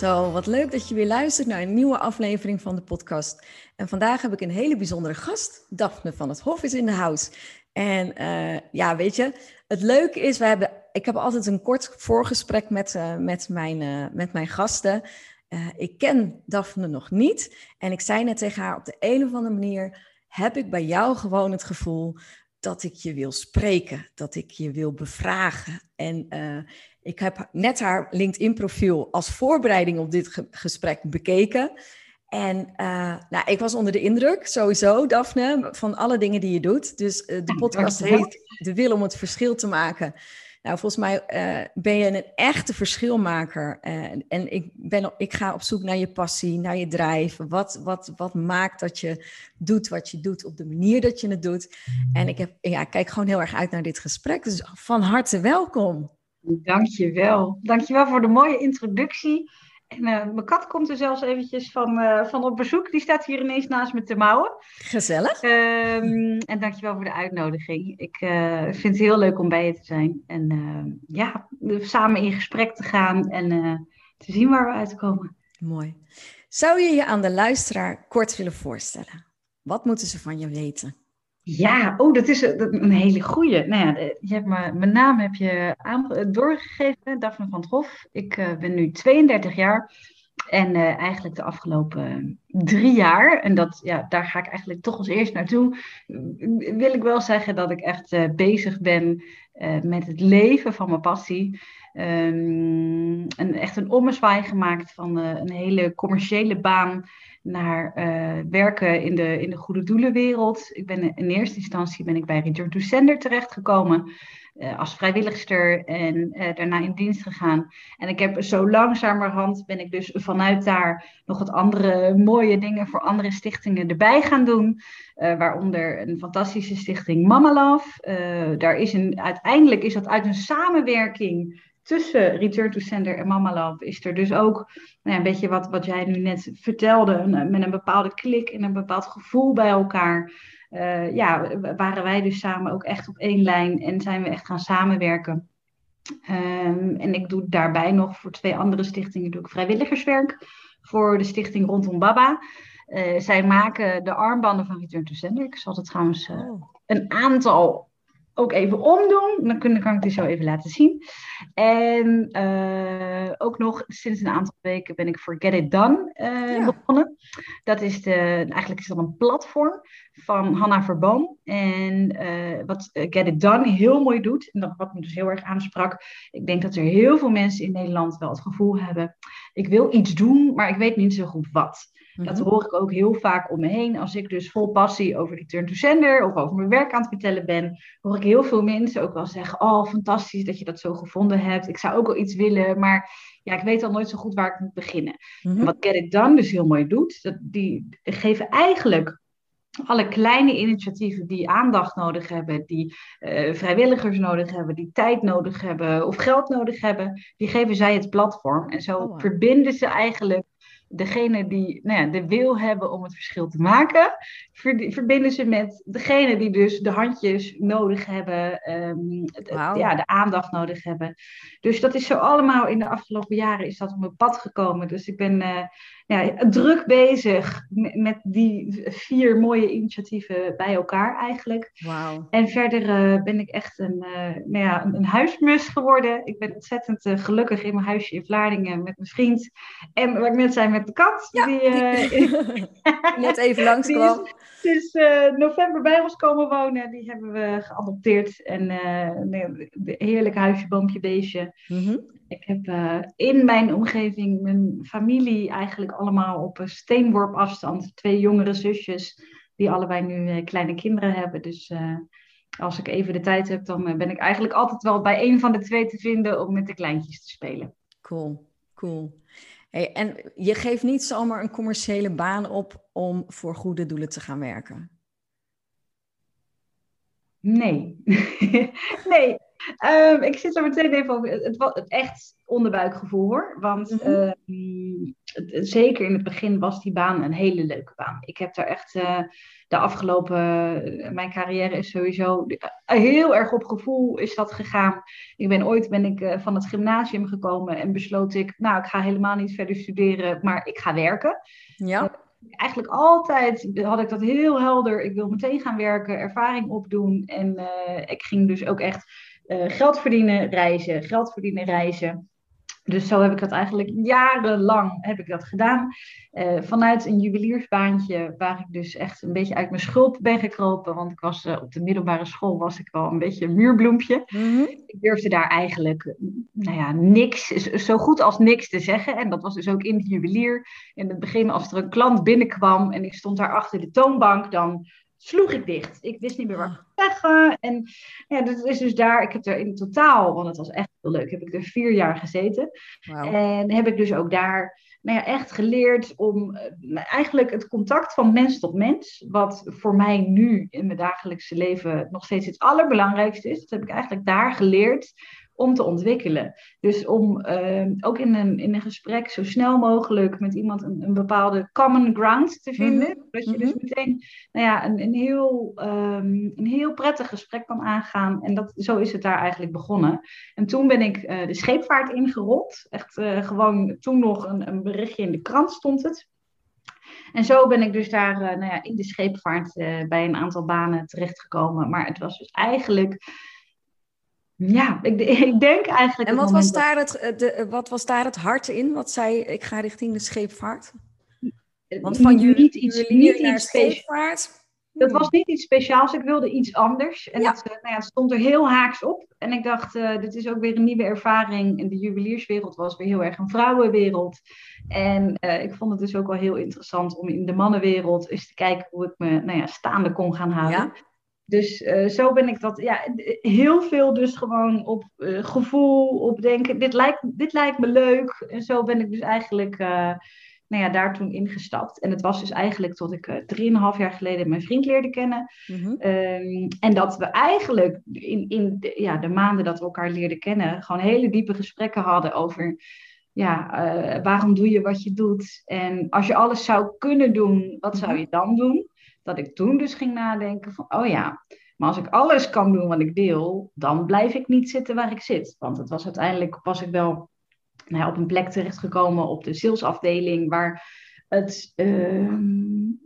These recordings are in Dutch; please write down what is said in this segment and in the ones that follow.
Zo, wat leuk dat je weer luistert naar een nieuwe aflevering van de podcast. En vandaag heb ik een hele bijzondere gast. Daphne van het Hof is in de house. En uh, ja, weet je, het leuke is, we hebben, ik heb altijd een kort voorgesprek met, uh, met, mijn, uh, met mijn gasten. ik ken Daphne nog niet. En ik zei net tegen haar, op de een of andere manier heb ik bij jou gewoon het gevoel dat ik je wil spreken, dat ik je wil bevragen. En ik heb net haar LinkedIn-profiel als voorbereiding op dit gesprek bekeken. En uh, nou, ik was onder de indruk, sowieso, Daphne, van alle dingen die je doet. Dus uh, de podcast heet De Wil om het verschil te maken. Nou, volgens mij uh, ben je een echte verschilmaker. en ik, ben, ik ga op zoek naar je passie, naar je drijf. Wat, wat, wat maakt dat je doet wat je doet op de manier dat je het doet. En ik heb, ja, kijk gewoon heel erg uit naar dit gesprek. Dus van harte welkom. Dankjewel. Dankjewel voor de mooie introductie. En uh, mijn kat komt er zelfs eventjes van, uh, van op bezoek. Die staat hier ineens naast me te mouwen. Gezellig. Um, en dankjewel voor de uitnodiging. Ik uh, vind het heel leuk om bij je te zijn. En ja, samen in gesprek te gaan en te zien waar we uitkomen. Mooi. Zou je je aan de luisteraar kort willen voorstellen? Wat moeten ze van je weten? Ja, oh, dat is een hele goeie. Nou ja, je hebt me, mijn naam heb je aan, doorgegeven, Daphne van het Hof. Ik ben nu 32 jaar en eigenlijk de afgelopen drie jaar, en dat, ja, daar ga ik eigenlijk toch als eerst naartoe, wil ik wel zeggen dat ik echt bezig ben met het leven van mijn passie. Um, echt een ommezwaai gemaakt van een hele commerciële baan naar uh, werken in de, in de goede doelenwereld. Ik ben in eerste instantie ben ik bij to Sender terechtgekomen uh, als vrijwilligster en uh, daarna in dienst gegaan. En ik heb zo langzamerhand ben ik dus vanuit daar nog wat andere mooie dingen voor andere stichtingen erbij gaan doen. waaronder een fantastische stichting Mama Love. daar is een, uiteindelijk is dat uit een samenwerking tussen Return to Sender en Mama Love is er dus ook nou ja, een beetje wat, wat jij nu net vertelde, met een bepaalde klik en een bepaald gevoel bij elkaar. Uh, ja, waren wij dus samen ook echt op één lijn en zijn we echt gaan samenwerken. Um, en ik doe daarbij nog voor twee andere stichtingen doe ik vrijwilligerswerk. Voor de stichting Rondom Baba. Uh, zij maken de armbanden van Return to Sender. Ik zal het trouwens uh, een aantal ook even omdoen. Dan kan, kan ik die zo even laten zien. En uh, ook nog sinds een aantal weken ben ik voor Get It Done uh, ja. begonnen. Dat is de, eigenlijk is dat een platform van Hanna Verboom. En uh, wat Get It Done heel mooi doet, en dat wat me dus heel erg aansprak. Ik denk dat er heel veel mensen in Nederland wel het gevoel hebben. Ik wil iets doen, maar ik weet niet zo goed wat. Dat mhm. hoor ik ook heel vaak om me heen. Als ik dus vol passie over Return to Sender of over mijn werk aan het vertellen ben, hoor ik heel veel mensen ook wel zeggen: Oh, fantastisch dat je dat zo gevonden hebt. Ik zou ook wel iets willen, maar ja, ik weet al nooit zo goed waar ik moet beginnen. En wat Get It Done dus heel mooi doet, dat, die geven eigenlijk alle kleine initiatieven die aandacht nodig hebben, die uh, vrijwilligers nodig hebben, die tijd nodig hebben of geld nodig hebben, die geven zij het platform. En zo oh, wow. verbinden ze eigenlijk degene die nou ja, de wil hebben om het verschil te maken, verbinden ze met degene die dus de handjes nodig hebben, um, wow. ja, de aandacht nodig hebben. Dus dat is zo allemaal in de afgelopen jaren is dat op mijn pad gekomen. Dus ik ben uh, ja, druk bezig met die vier mooie initiatieven bij elkaar eigenlijk. Wow. En verder uh, ben ik echt een, uh, nou ja, een, een, huismus geworden. Ik ben ontzettend gelukkig in mijn huisje in Vlaardingen met mijn vriend. En wat ik net zei met de kat. Ja, die, die net even langskwam. Is, is november bij ons komen wonen. Die hebben we geadopteerd. En een heerlijk huisje, boompje, beestje. Mm -hmm. Ik heb uh, in mijn omgeving mijn familie eigenlijk allemaal op een steenworp afstand. Twee jongere zusjes die allebei nu uh, kleine kinderen hebben. Dus uh, als ik even de tijd heb, dan ben ik eigenlijk altijd wel bij een van de twee te vinden om met de kleintjes te spelen. Cool, cool. En je geeft niet zomaar een commerciële baan op om voor goede doelen te gaan werken? Nee. nee. Ehm, ik zit er meteen even over. Het, was het echt onderbuikgevoel hoor. Want mhm. ehm, zeker in het begin was die baan een hele leuke baan. Ik heb daar echt uh, de afgelopen. Eh, mijn carrière is sowieso heel erg op gevoel is dat gegaan. Ik ben ooit ben ik, uh, van het gymnasium gekomen en besloot ik. Nou, ik ga helemaal niet verder studeren, maar ik ga werken. Ja eigenlijk altijd had ik dat heel helder. Ik wil meteen gaan werken, ervaring opdoen. En ik ging dus ook echt geld verdienen, reizen, geld verdienen, reizen. Dus zo heb ik dat eigenlijk jarenlang heb ik dat gedaan. Uh, vanuit een juweliersbaantje waar ik dus echt een beetje uit mijn schulp ben gekropen. Want ik was uh, op de middelbare school was ik wel een beetje een muurbloempje. Mm Ik durfde daar eigenlijk nou ja, niks, zo goed als niks te zeggen. En dat was dus ook in de juwelier. In het begin als er een klant binnenkwam en ik stond daar achter de toonbank, dan sloeg ik dicht. Ik wist niet meer wat ik zeggen. En ja, dat is dus daar, ik heb er in totaal, want het was echt heel leuk, heb ik er vier jaar gezeten. En heb ik dus ook daar nou ja, echt geleerd om uh, eigenlijk het contact van mens tot mens, wat voor mij nu in mijn dagelijkse leven nog steeds het allerbelangrijkste is, dat heb ik eigenlijk daar geleerd om te ontwikkelen. Dus om ehm, ook in een, in een gesprek zo snel mogelijk met iemand een, een bepaalde common ground te vinden. Mhm. Dat je dus mhm. meteen nou ja, een, een, heel, ehm, een heel prettig gesprek kan aangaan. En dat, zo is het daar eigenlijk begonnen. En toen ben ik uh, de scheepvaart ingerold. Echt uh, gewoon toen nog een, een berichtje in de krant stond het. En zo ben ik dus daar uh, nou ja, in de scheepvaart bij een aantal banen terechtgekomen. Maar het was dus eigenlijk ja, ik, ik, denk eigenlijk. En wat was, daar het, eh, de, eh, wat was daar het hart in? Wat zei ik ga richting de scheepvaart? Want van jullie niet iets, niet naar scheepvaart. Dat was niet iets speciaals. Ik wilde iets anders. En ja. het, eh, nou ja, het stond er heel haaks op. En ik dacht, uh, dit is ook weer een nieuwe ervaring. In de juwelierswereld was weer heel erg een vrouwenwereld. En uh, ik vond het dus ook wel heel interessant om in de mannenwereld eens te kijken hoe ik me nou ja, staande kon gaan houden. Ja. Dus uh, zo ben ik dat, ja, heel veel dus gewoon op uh, gevoel, op denken, dit lijkt, dit lijkt me leuk. En zo ben ik dus eigenlijk, uh, nou ja, daar toen ingestapt. En het was dus eigenlijk tot ik drieënhalf jaar geleden mijn vriend leerde kennen. Mm -hmm. um, en dat we eigenlijk in, in de, ja, de maanden dat we elkaar leerden kennen, gewoon hele diepe gesprekken hadden over ja, waarom doe je wat je doet? En als je alles zou kunnen doen, wat zou mhm. je dan doen? Dat ik toen dus ging nadenken van, oh ja, maar als ik alles kan doen wat ik wil, dan blijf ik niet zitten waar ik zit. Want het was uiteindelijk, was ik wel nou ja, op een plek terechtgekomen op de salesafdeling, waar het, uh,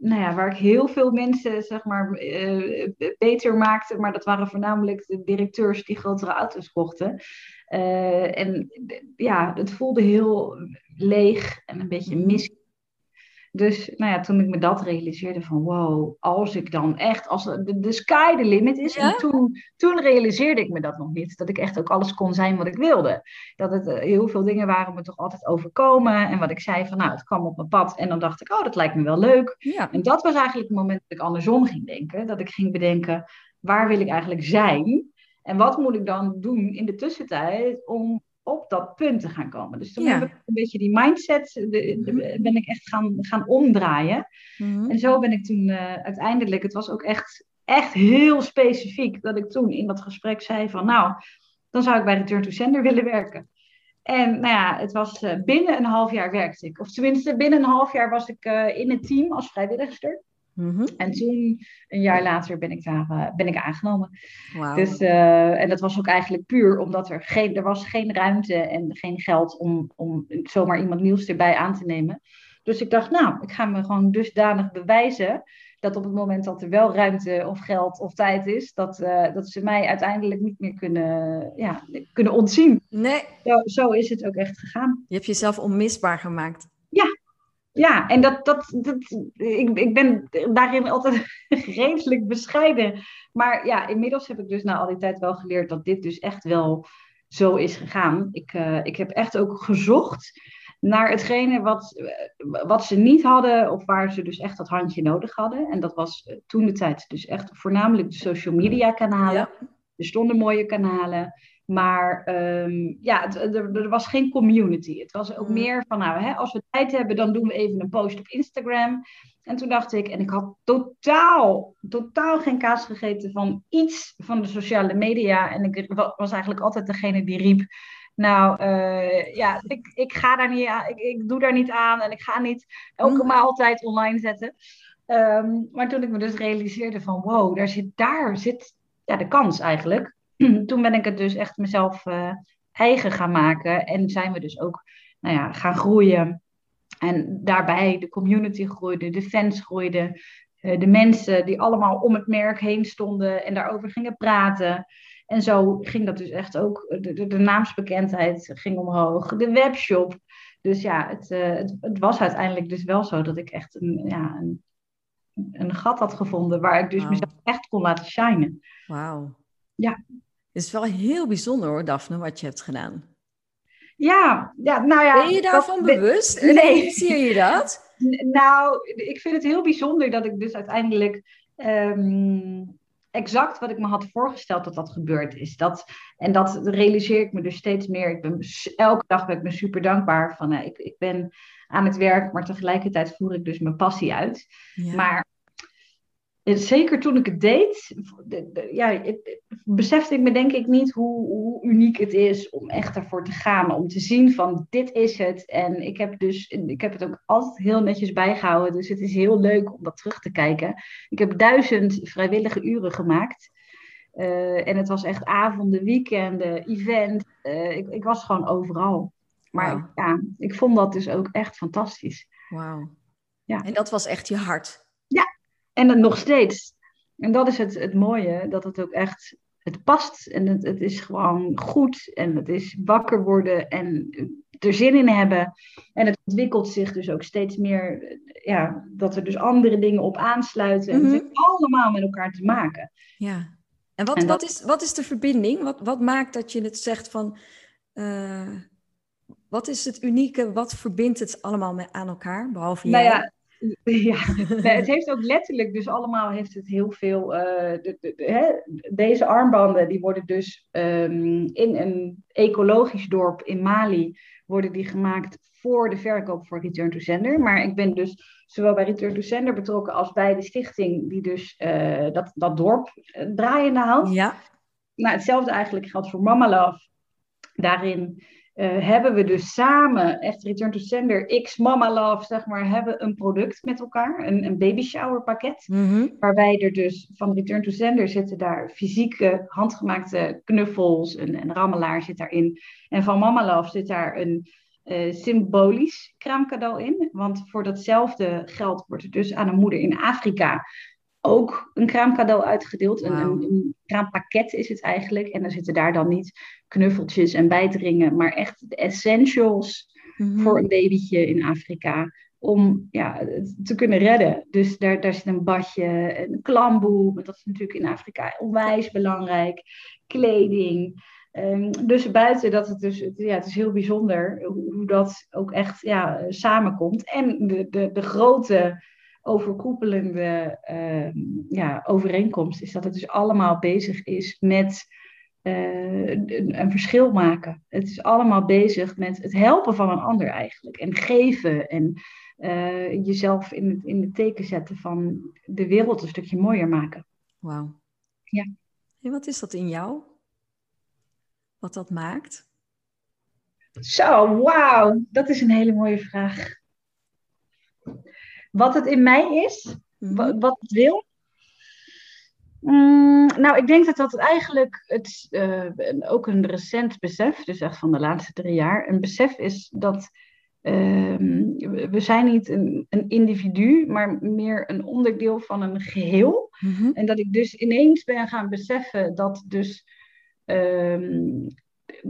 nou ja, waar ik heel veel mensen, zeg maar, uh, beter maakte. Maar dat waren voornamelijk de directeurs die grotere auto's kochten. Uh, en ja, het voelde heel leeg en een beetje mhm. mis dus nou ja, toen ik me dat realiseerde van wow, als ik dan echt, als de, de sky the limit is. En toen, toen realiseerde ik me dat nog niet. Dat ik echt ook alles kon zijn wat ik wilde. Dat het uh, heel veel dingen waren me toch altijd overkomen. En wat ik zei van nou, het kwam op mijn pad. En dan dacht ik, oh, dat lijkt me wel leuk. Ja. En dat was eigenlijk het moment dat ik andersom ging denken. Dat ik ging bedenken, waar wil ik eigenlijk zijn? En wat moet ik dan doen in de tussentijd om op dat punt te gaan komen. Dus toen heb ik een beetje die mindset, de, mhm. ben ik echt gaan, gaan omdraaien. Mhm. En zo ben ik toen uh, uiteindelijk, het was ook echt, echt heel specifiek, dat ik toen in dat gesprek zei van, nou, dan zou ik bij Return to Sender willen werken. En nou ja, het was uh, binnen een half jaar werkte ik. Of tenminste, binnen een half jaar was ik uh, in het team als vrijwilligster. Mhm. En toen, een jaar later, ben ik daar uh, ben ik aangenomen. Wow. Dus, uh, en dat was ook eigenlijk puur omdat er geen, er was geen ruimte en geen geld om, om zomaar iemand nieuws erbij aan te nemen. Dus ik dacht, nou, ik ga me gewoon dusdanig bewijzen dat op het moment dat er wel ruimte of geld of tijd is, dat, uh, dat ze mij uiteindelijk niet meer kunnen, ja, kunnen ontzien. Nee. Zo, zo is het ook echt gegaan. Je hebt jezelf onmisbaar gemaakt. Ja, en dat, dat, dat, ik, ik ben daarin altijd redelijk bescheiden. Maar ja, inmiddels heb ik dus na al die tijd wel geleerd dat dit dus echt wel zo is gegaan. Ik, uh, ik heb echt ook gezocht naar hetgene wat, wat ze niet hadden of waar ze dus echt dat handje nodig hadden. En dat was eh, toen de tijd dus echt voornamelijk de social media kanalen. Er stonden mooie kanalen. Maar ehm, ja, het, er, was geen community. Het was ook mm. meer van, nou, hè, als we tijd hebben, dan doen we even een post op Instagram. En toen dacht ik, en ik had totaal, totaal geen kaas gegeten van iets van de sociale media. En ik was eigenlijk altijd degene die riep, nou uh, ja, ik, ik ga daar niet aan, ik, ik doe daar niet aan en ik ga niet elke mm. maal altijd online zetten. Ehm, maar toen ik me dus realiseerde van, wow, daar zit, daar zit ja, de kans eigenlijk. toen ben ik het dus echt mezelf uh, eigen gaan maken. En zijn we dus ook nou ja, gaan groeien. En daarbij de community groeide, de fans groeiden. Uh, de mensen die allemaal om het merk heen stonden en daarover gingen praten. En zo ging dat dus echt ook. De, de, naamsbekendheid ging omhoog, de webshop. Dus ja, het, uh, het, het, was uiteindelijk dus wel zo dat ik echt een, ja, een, een gat had gevonden waar ik dus mezelf echt kon laten shinen. Wauw. Ja. Het is wel heel bijzonder hoor, Daphne, wat je hebt gedaan. Ja, ja nou ja. Ben je daarvan bewust? Nee. Zie je dat? Nou, ik vind het heel bijzonder dat ik dus uiteindelijk ehm, exact wat ik me had voorgesteld dat dat gebeurd is. Dat, en dat realiseer ik me dus steeds meer. Ik ben, elke dag ben ik me super dankbaar van, uh, ik, ik ben aan het werk, maar tegelijkertijd voer ik dus mijn passie uit. Maar zeker toen ik het deed, ja, besefte ik me denk ik niet hoe, hoe, uniek het is om echt ervoor te gaan. Om te zien van dit is het. En ik heb, dus, ik heb het ook altijd heel netjes bijgehouden. Dus het is heel leuk om dat terug te kijken. Ik heb duizend vrijwillige uren gemaakt. Uh, en het was echt avonden, weekenden, event. Uh, ik, ik, was gewoon overal. Maar ja, ik vond dat dus ook echt fantastisch. Wauw. Ja. En dat was echt je hart. En dan nog steeds. En dat is het, het mooie, dat het ook echt, het past en het, het is gewoon goed en het is wakker worden en er zin in hebben. En het ontwikkelt zich dus ook steeds meer, ja, dat er dus andere dingen op aansluiten. En het mhm. heeft allemaal met elkaar te maken. Ja. En wat, wat, is, wat is de verbinding? Wat, wat maakt dat je het zegt van, uh, wat is het unieke? Wat verbindt het allemaal met, aan elkaar, behalve nou Ja, Ja, het heeft ook letterlijk dus allemaal heeft het heel veel. Uh, de, de, hè, deze armbanden die worden dus um, in een ecologisch dorp in Mali worden die gemaakt voor de verkoop voor Return to Sender. Maar ik ben dus zowel bij Return to Sender betrokken als bij de stichting die dus uh, dat, dat dorp uh, draaiende houdt. Ja. Nou, hetzelfde eigenlijk geldt voor Mama Love. Daarin uh, hebben we dus samen, echt Return to Sender, X Mama Love, zeg maar, hebben een product met elkaar, een, een baby shower pakket. Mhm. Waarbij er dus van Return to Sender zitten daar fysieke, handgemaakte knuffels, een, een rammelaar zit daarin. En van Mama Love zit daar een uh, symbolisch kraamcadeau in. Want voor datzelfde geld wordt er dus aan een moeder in Afrika ook een kraamcadeau uitgedeeld. Een, een, kraampakket is het eigenlijk. En dan zitten daar dan niet knuffeltjes en bijteringen, maar echt de essentials mhm. voor een babytje in Afrika. Om ja, het te kunnen redden. Dus daar, daar zit een badje, een klamboe, dat is natuurlijk in Afrika onwijs belangrijk. Kleding. Um, dus buiten dat het dus, ja, het is heel bijzonder hoe, hoe dat ook echt ja, samenkomt. En de, de, de grote overkoepelende uh, ja, overeenkomst is dat het dus allemaal bezig is met uh, een, verschil maken. Het is allemaal bezig met het helpen van een ander eigenlijk. En geven en uh, jezelf in het, in het teken zetten van de wereld een stukje mooier maken. Wauw. Ja. En wat is dat in jou? Wat dat maakt? Zo, wauw. Dat is een hele mooie vraag. Wat het in mij is, mhm. wat het wil. Mm, nou, ik denk dat dat eigenlijk het, uh, ook een recent besef, dus echt van de laatste drie jaar, een besef is dat uh, we zijn niet een, een, individu, maar meer een onderdeel van een geheel. Mm En dat ik dus ineens ben gaan beseffen dat dus um,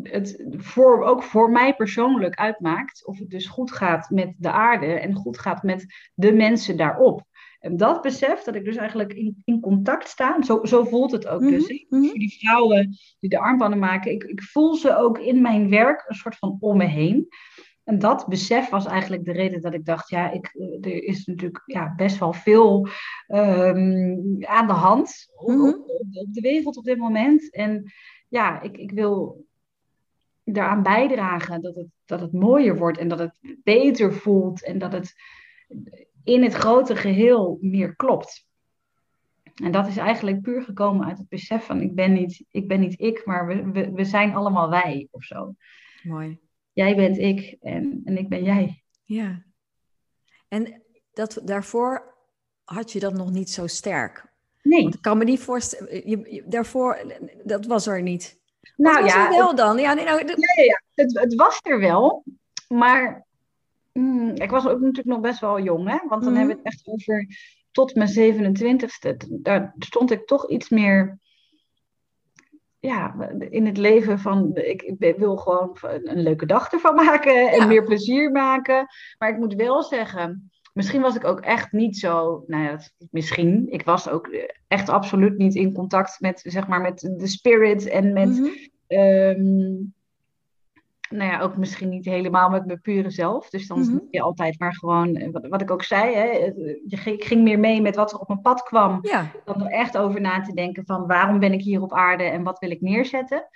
het voor, ook voor mij persoonlijk uitmaakt of het dus goed gaat met de aarde en goed gaat met de mensen daarop. En dat besef dat ik dus eigenlijk in, in contact sta, zo, zo voelt het ook. dus mm die vrouwen die de armbanden maken, ik, ik voel ze ook in mijn werk een soort van om me heen. En dat besef was eigenlijk de reden dat ik dacht, ja, ik, eh, er is natuurlijk ja, best wel veel ehm, aan de hand op, Mhm. op, op de wereld op dit moment. En ja, ik, ik wil daaraan bijdragen dat het, dat het mooier wordt en dat het beter voelt en dat het in het grote geheel meer klopt. En dat is eigenlijk puur gekomen uit het besef van ik ben niet ik, ben niet ik maar we, we, we zijn allemaal wij of zo. Mooi. Jij bent ik en, en ik ben jij. Ja. En dat, daarvoor had je dat nog niet zo sterk. Nee, Want ik kan me niet voorstellen, je, je- daarvoor, dat was er niet. Nou was ja, er wel dan? Ja, nee, nou, ja. Het, het was er wel, maar mm, ik was ook natuurlijk nog best wel jong, hè? Want dan Mhm. hebben we het echt over tot mijn 27ste. Daar stond ik toch iets meer ja, in het leven van ik, ik wil gewoon een, een leuke dag ervan maken en Ja. meer plezier maken. Maar ik moet wel zeggen, misschien was ik ook echt niet zo, nou ja, dat- misschien. Ik was ook echt absoluut niet in contact met, zeg maar, met de spirit en met Mhm. Ehm, nou ja, ook misschien niet helemaal met mijn pure zelf. Dus dan moet je altijd maar gewoon, eh, wat, wat ik ook zei, hè, eh, je ging, ik ging meer mee met wat er op mijn pad kwam. Ja, Dan er echt over na te denken van waarom ben ik hier op aarde en wat wil ik neerzetten.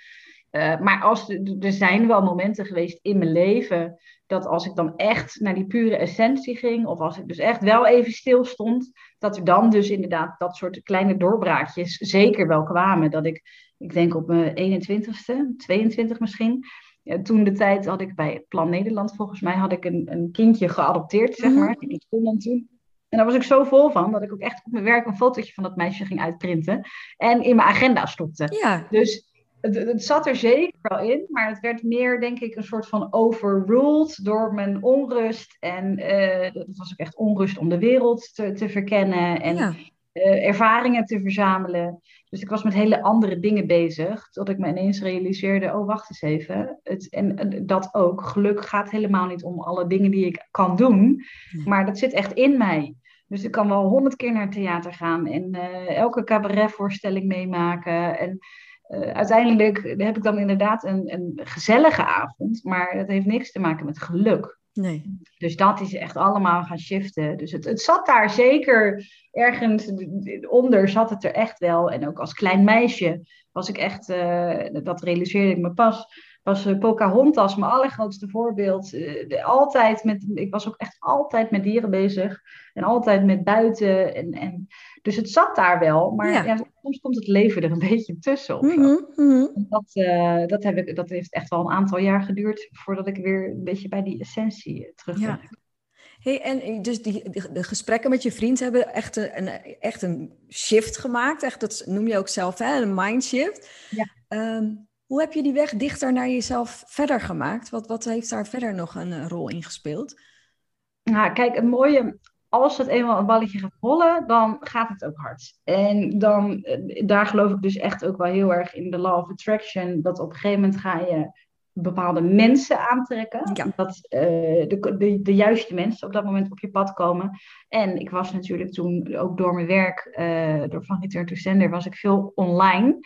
Eh, maar als, er zijn wel momenten geweest in mijn leven dat als ik dan echt naar die pure essentie ging, of als ik dus echt wel even stil stond, dat er dan dus inderdaad dat soort kleine doorbraakjes zeker wel kwamen. Dat ik, ik denk op mijn 21ste, 22 misschien, ja, toen de tijd had ik bij Plan Nederland volgens mij, had ik een, een kindje geadopteerd, zeg Mhm. maar. Die kon dan toen. En daar was ik zo vol van dat ik ook echt op mijn werk een fotootje van dat meisje ging uitprinten en in mijn agenda stopte. ja. Dus het, het zat er zeker wel in, maar het werd meer, denk ik, een soort van overruled door mijn onrust. En eh dat was ook echt onrust om de wereld te, te verkennen en ja. eh, ervaringen te verzamelen. Dus ik was met hele andere dingen bezig, tot ik me ineens realiseerde, oh wacht eens even. Het, en, en dat ook, geluk gaat helemaal niet om alle dingen die ik kan doen, maar dat zit echt in mij. Dus ik kan wel honderd keer naar het theater gaan en eh, elke cabaretvoorstelling meemaken. En eh, uiteindelijk heb ik dan inderdaad een, een gezellige avond, maar dat heeft niks te maken met geluk. Nee. Dus dat is echt allemaal gaan shiften. Dus het, het zat daar zeker ergens onder, zat het er echt wel. En ook als klein meisje was ik echt, eh, dat realiseerde ik me pas, was eh, Pocahontas mijn allergrootste voorbeeld. Eh, altijd met, ik was ook echt altijd met dieren bezig. En altijd met buiten. En, en, dus het zat daar wel. Maar Ja. ja. soms komt het leven er een beetje tussen. Of zo. Mhm, mhm. Dat, eh, dat, heb ik, dat heeft echt wel een aantal jaar geduurd voordat ik weer een beetje bij die essentie terug ben. Ja. Hey, en dus die, de, de gesprekken met je vriend hebben echt een, een- echt een shift gemaakt. Echt, dat noem je ook zelf, hè? een mindshift. Ja. Ehm, hoe heb je die weg dichter naar jezelf verder gemaakt? Wat, wat heeft daar verder nog een eh, rol in gespeeld? Nou, kijk, het mooie, als het eenmaal een balletje gaat rollen, dan gaat het ook hard. En dan, eh, daar geloof ik dus echt ook wel heel erg in de law of attraction, dat op een gegeven moment ga je bepaalde mensen aantrekken. Ja. Dat eh, de, de, de juiste mensen op dat moment op je pad komen. En ik was natuurlijk toen ook door mijn werk, door Van Return to Sender, was ik veel online.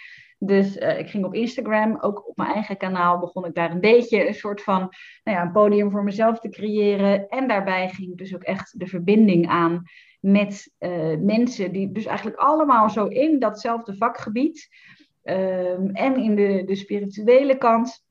Dus eh, ik ging op Instagram, ook op mijn eigen kanaal, begon ik daar een beetje een soort van nou ja, een podium voor mezelf te creëren. En daarbij ging ik dus ook echt de verbinding aan met eh, mensen die dus eigenlijk allemaal zo in datzelfde vakgebied ehm, en in de, de spirituele kant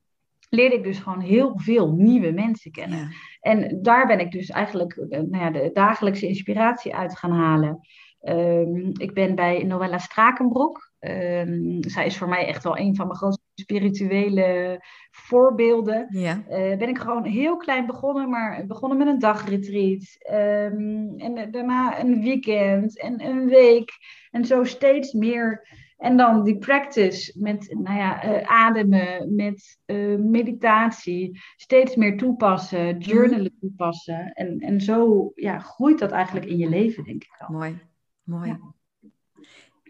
leerde ik dus gewoon heel veel nieuwe mensen kennen. Ja. En daar ben ik dus eigenlijk eh, nou ja, de dagelijkse inspiratie uit gaan halen. Ehm, ik ben bij Noella Strakenbroek. Ehm, zij is voor mij echt wel een van mijn grootste spirituele voorbeelden. Ja. Eh, ben ik gewoon heel klein begonnen, maar begonnen met een dagretreat. Ehm, en daarna een weekend en een week. En zo steeds meer. En dan die practice met nou ja, eh, ademen, met eh, meditatie. Steeds meer toepassen, journalen toepassen. En, en zo ja, groeit dat eigenlijk in je leven, denk ik al. Mooi, mooi. Ja.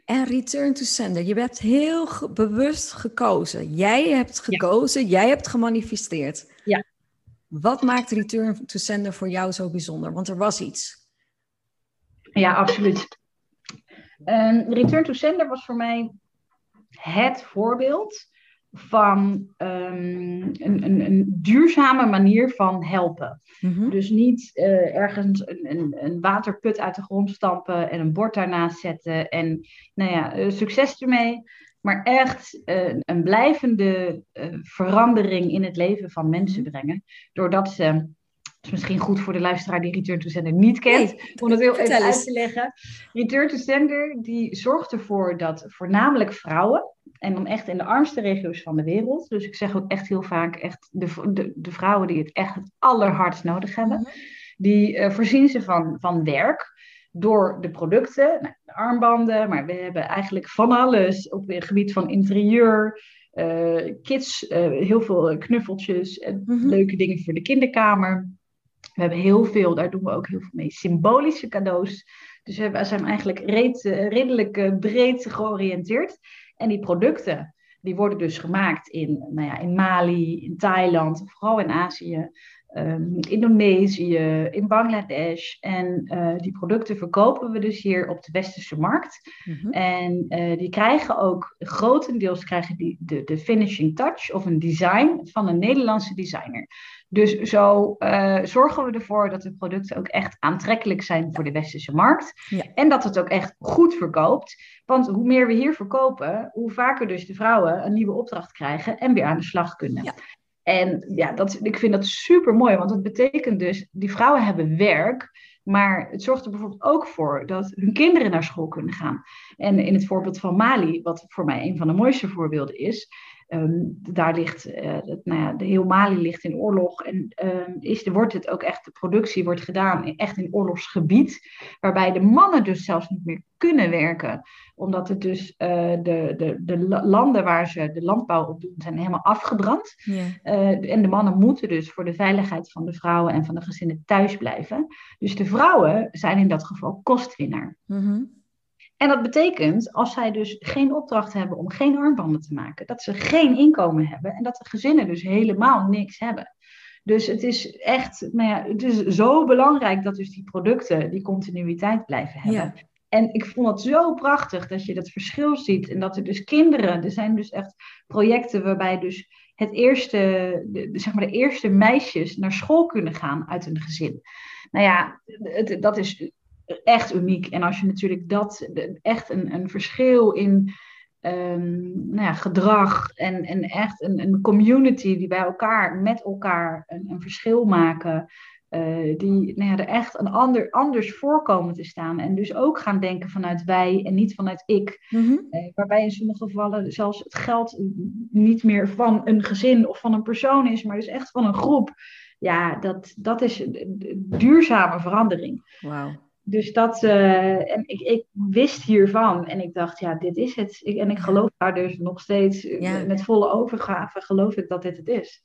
En return to sender. Je hebt heel ge- bewust gekozen. Jij hebt gekozen, jij hebt gemanifesteerd. Ja. Wat maakt return to sender voor jou zo bijzonder? Want er was iets. Ja, absoluut. Ehm, Return to Sender was voor mij het voorbeeld van ehm, een, een, een, duurzame manier van helpen. Mhm. Dus niet uh, ergens een, een, een, waterput uit de grond stampen en een bord daarnaast zetten en nou ja, uh, succes ermee. Maar echt uh, een blijvende verandering in het leven van mensen mhm. brengen. Doordat ze is misschien goed voor de luisteraar die Return to Sender niet kent, om het heel even uit te leggen. Return to Sender die zorgt ervoor dat voornamelijk vrouwen, en dan echt in de armste regio's van de wereld, dus ik zeg ook echt heel vaak echt de, de, de vrouwen die het echt het allerhardst nodig hebben, mhm. die uh, voorzien ze van, van werk door de producten, nou, de armbanden, maar we hebben eigenlijk van alles op het gebied van interieur, uh, kids, uh, heel veel knuffeltjes en mhm. leuke dingen voor de kinderkamer. We hebben heel veel, daar doen we ook heel veel mee, symbolische cadeaus. Dus we zijn eigenlijk reed, eh, redelijk eh, breed georiënteerd. En die producten, die worden dus gemaakt in, nou ja, in Mali, in Thailand, vooral in Azië, um, Indonesië, in Bangladesh. En uh, die producten verkopen we dus hier op de westerse markt. Mm-hmm. En uh, die krijgen ook, grotendeels krijgen die de, de finishing touch of een design van een Nederlandse designer. Dus zo uh, zorgen we ervoor dat de producten ook echt aantrekkelijk zijn voor de westerse markt. Ja. En dat het ook echt goed verkoopt. Want hoe meer we hier verkopen, hoe vaker dus de vrouwen een nieuwe opdracht krijgen en weer aan de slag kunnen. Ja. En ja, dat, ik vind dat super mooi, want dat betekent dus, die vrouwen hebben werk, maar het zorgt er bijvoorbeeld ook voor dat hun kinderen naar school kunnen gaan. En in het voorbeeld van Mali, wat voor mij een van de mooiste voorbeelden is, Ehm, daar ligt, uh, nou ja, de heel Mali ligt in oorlog en um, is, wordt het ook echt, de productie wordt gedaan in, echt in oorlogsgebied, waarbij de mannen dus zelfs niet meer kunnen werken, omdat het dus uh, de, de, de landen waar ze de landbouw op doen zijn helemaal afgebrand. Uh, en de mannen moeten dus voor de veiligheid van de vrouwen en van de gezinnen thuis blijven. Dus de vrouwen zijn in dat geval kostwinnaar. Mm en dat betekent, als zij dus geen opdracht hebben om geen armbanden te maken, dat ze geen inkomen hebben en dat de gezinnen dus helemaal niks hebben. Dus het is echt, nou ja, het is zo belangrijk dat dus die producten die continuïteit blijven hebben. En ik vond het zo prachtig dat je dat verschil ziet en dat er dus kinderen, er zijn dus echt projecten waarbij dus het eerste, de, zeg maar de eerste meisjes naar school kunnen gaan uit een gezin. Nou ja, het, dat is echt uniek. En als je natuurlijk dat, echt een, een verschil in um, nou ja, gedrag en, en echt een, een community die bij elkaar, met elkaar een, een verschil maken. Uh, die nou ja, er echt een ander, anders voorkomen te staan. En dus ook gaan denken vanuit wij en niet vanuit ik. Mm waarbij in sommige gevallen zelfs het geld niet meer van een gezin of van een persoon is, maar dus echt van een groep. Ja, dat, dat is duurzame verandering. Wauw dus dat, uh, en ik, ik, wist hiervan en ik dacht, ja, dit is het. Ik, en ik geloof daar dus nog steeds eh, met volle overgave, geloof ik dat dit het is.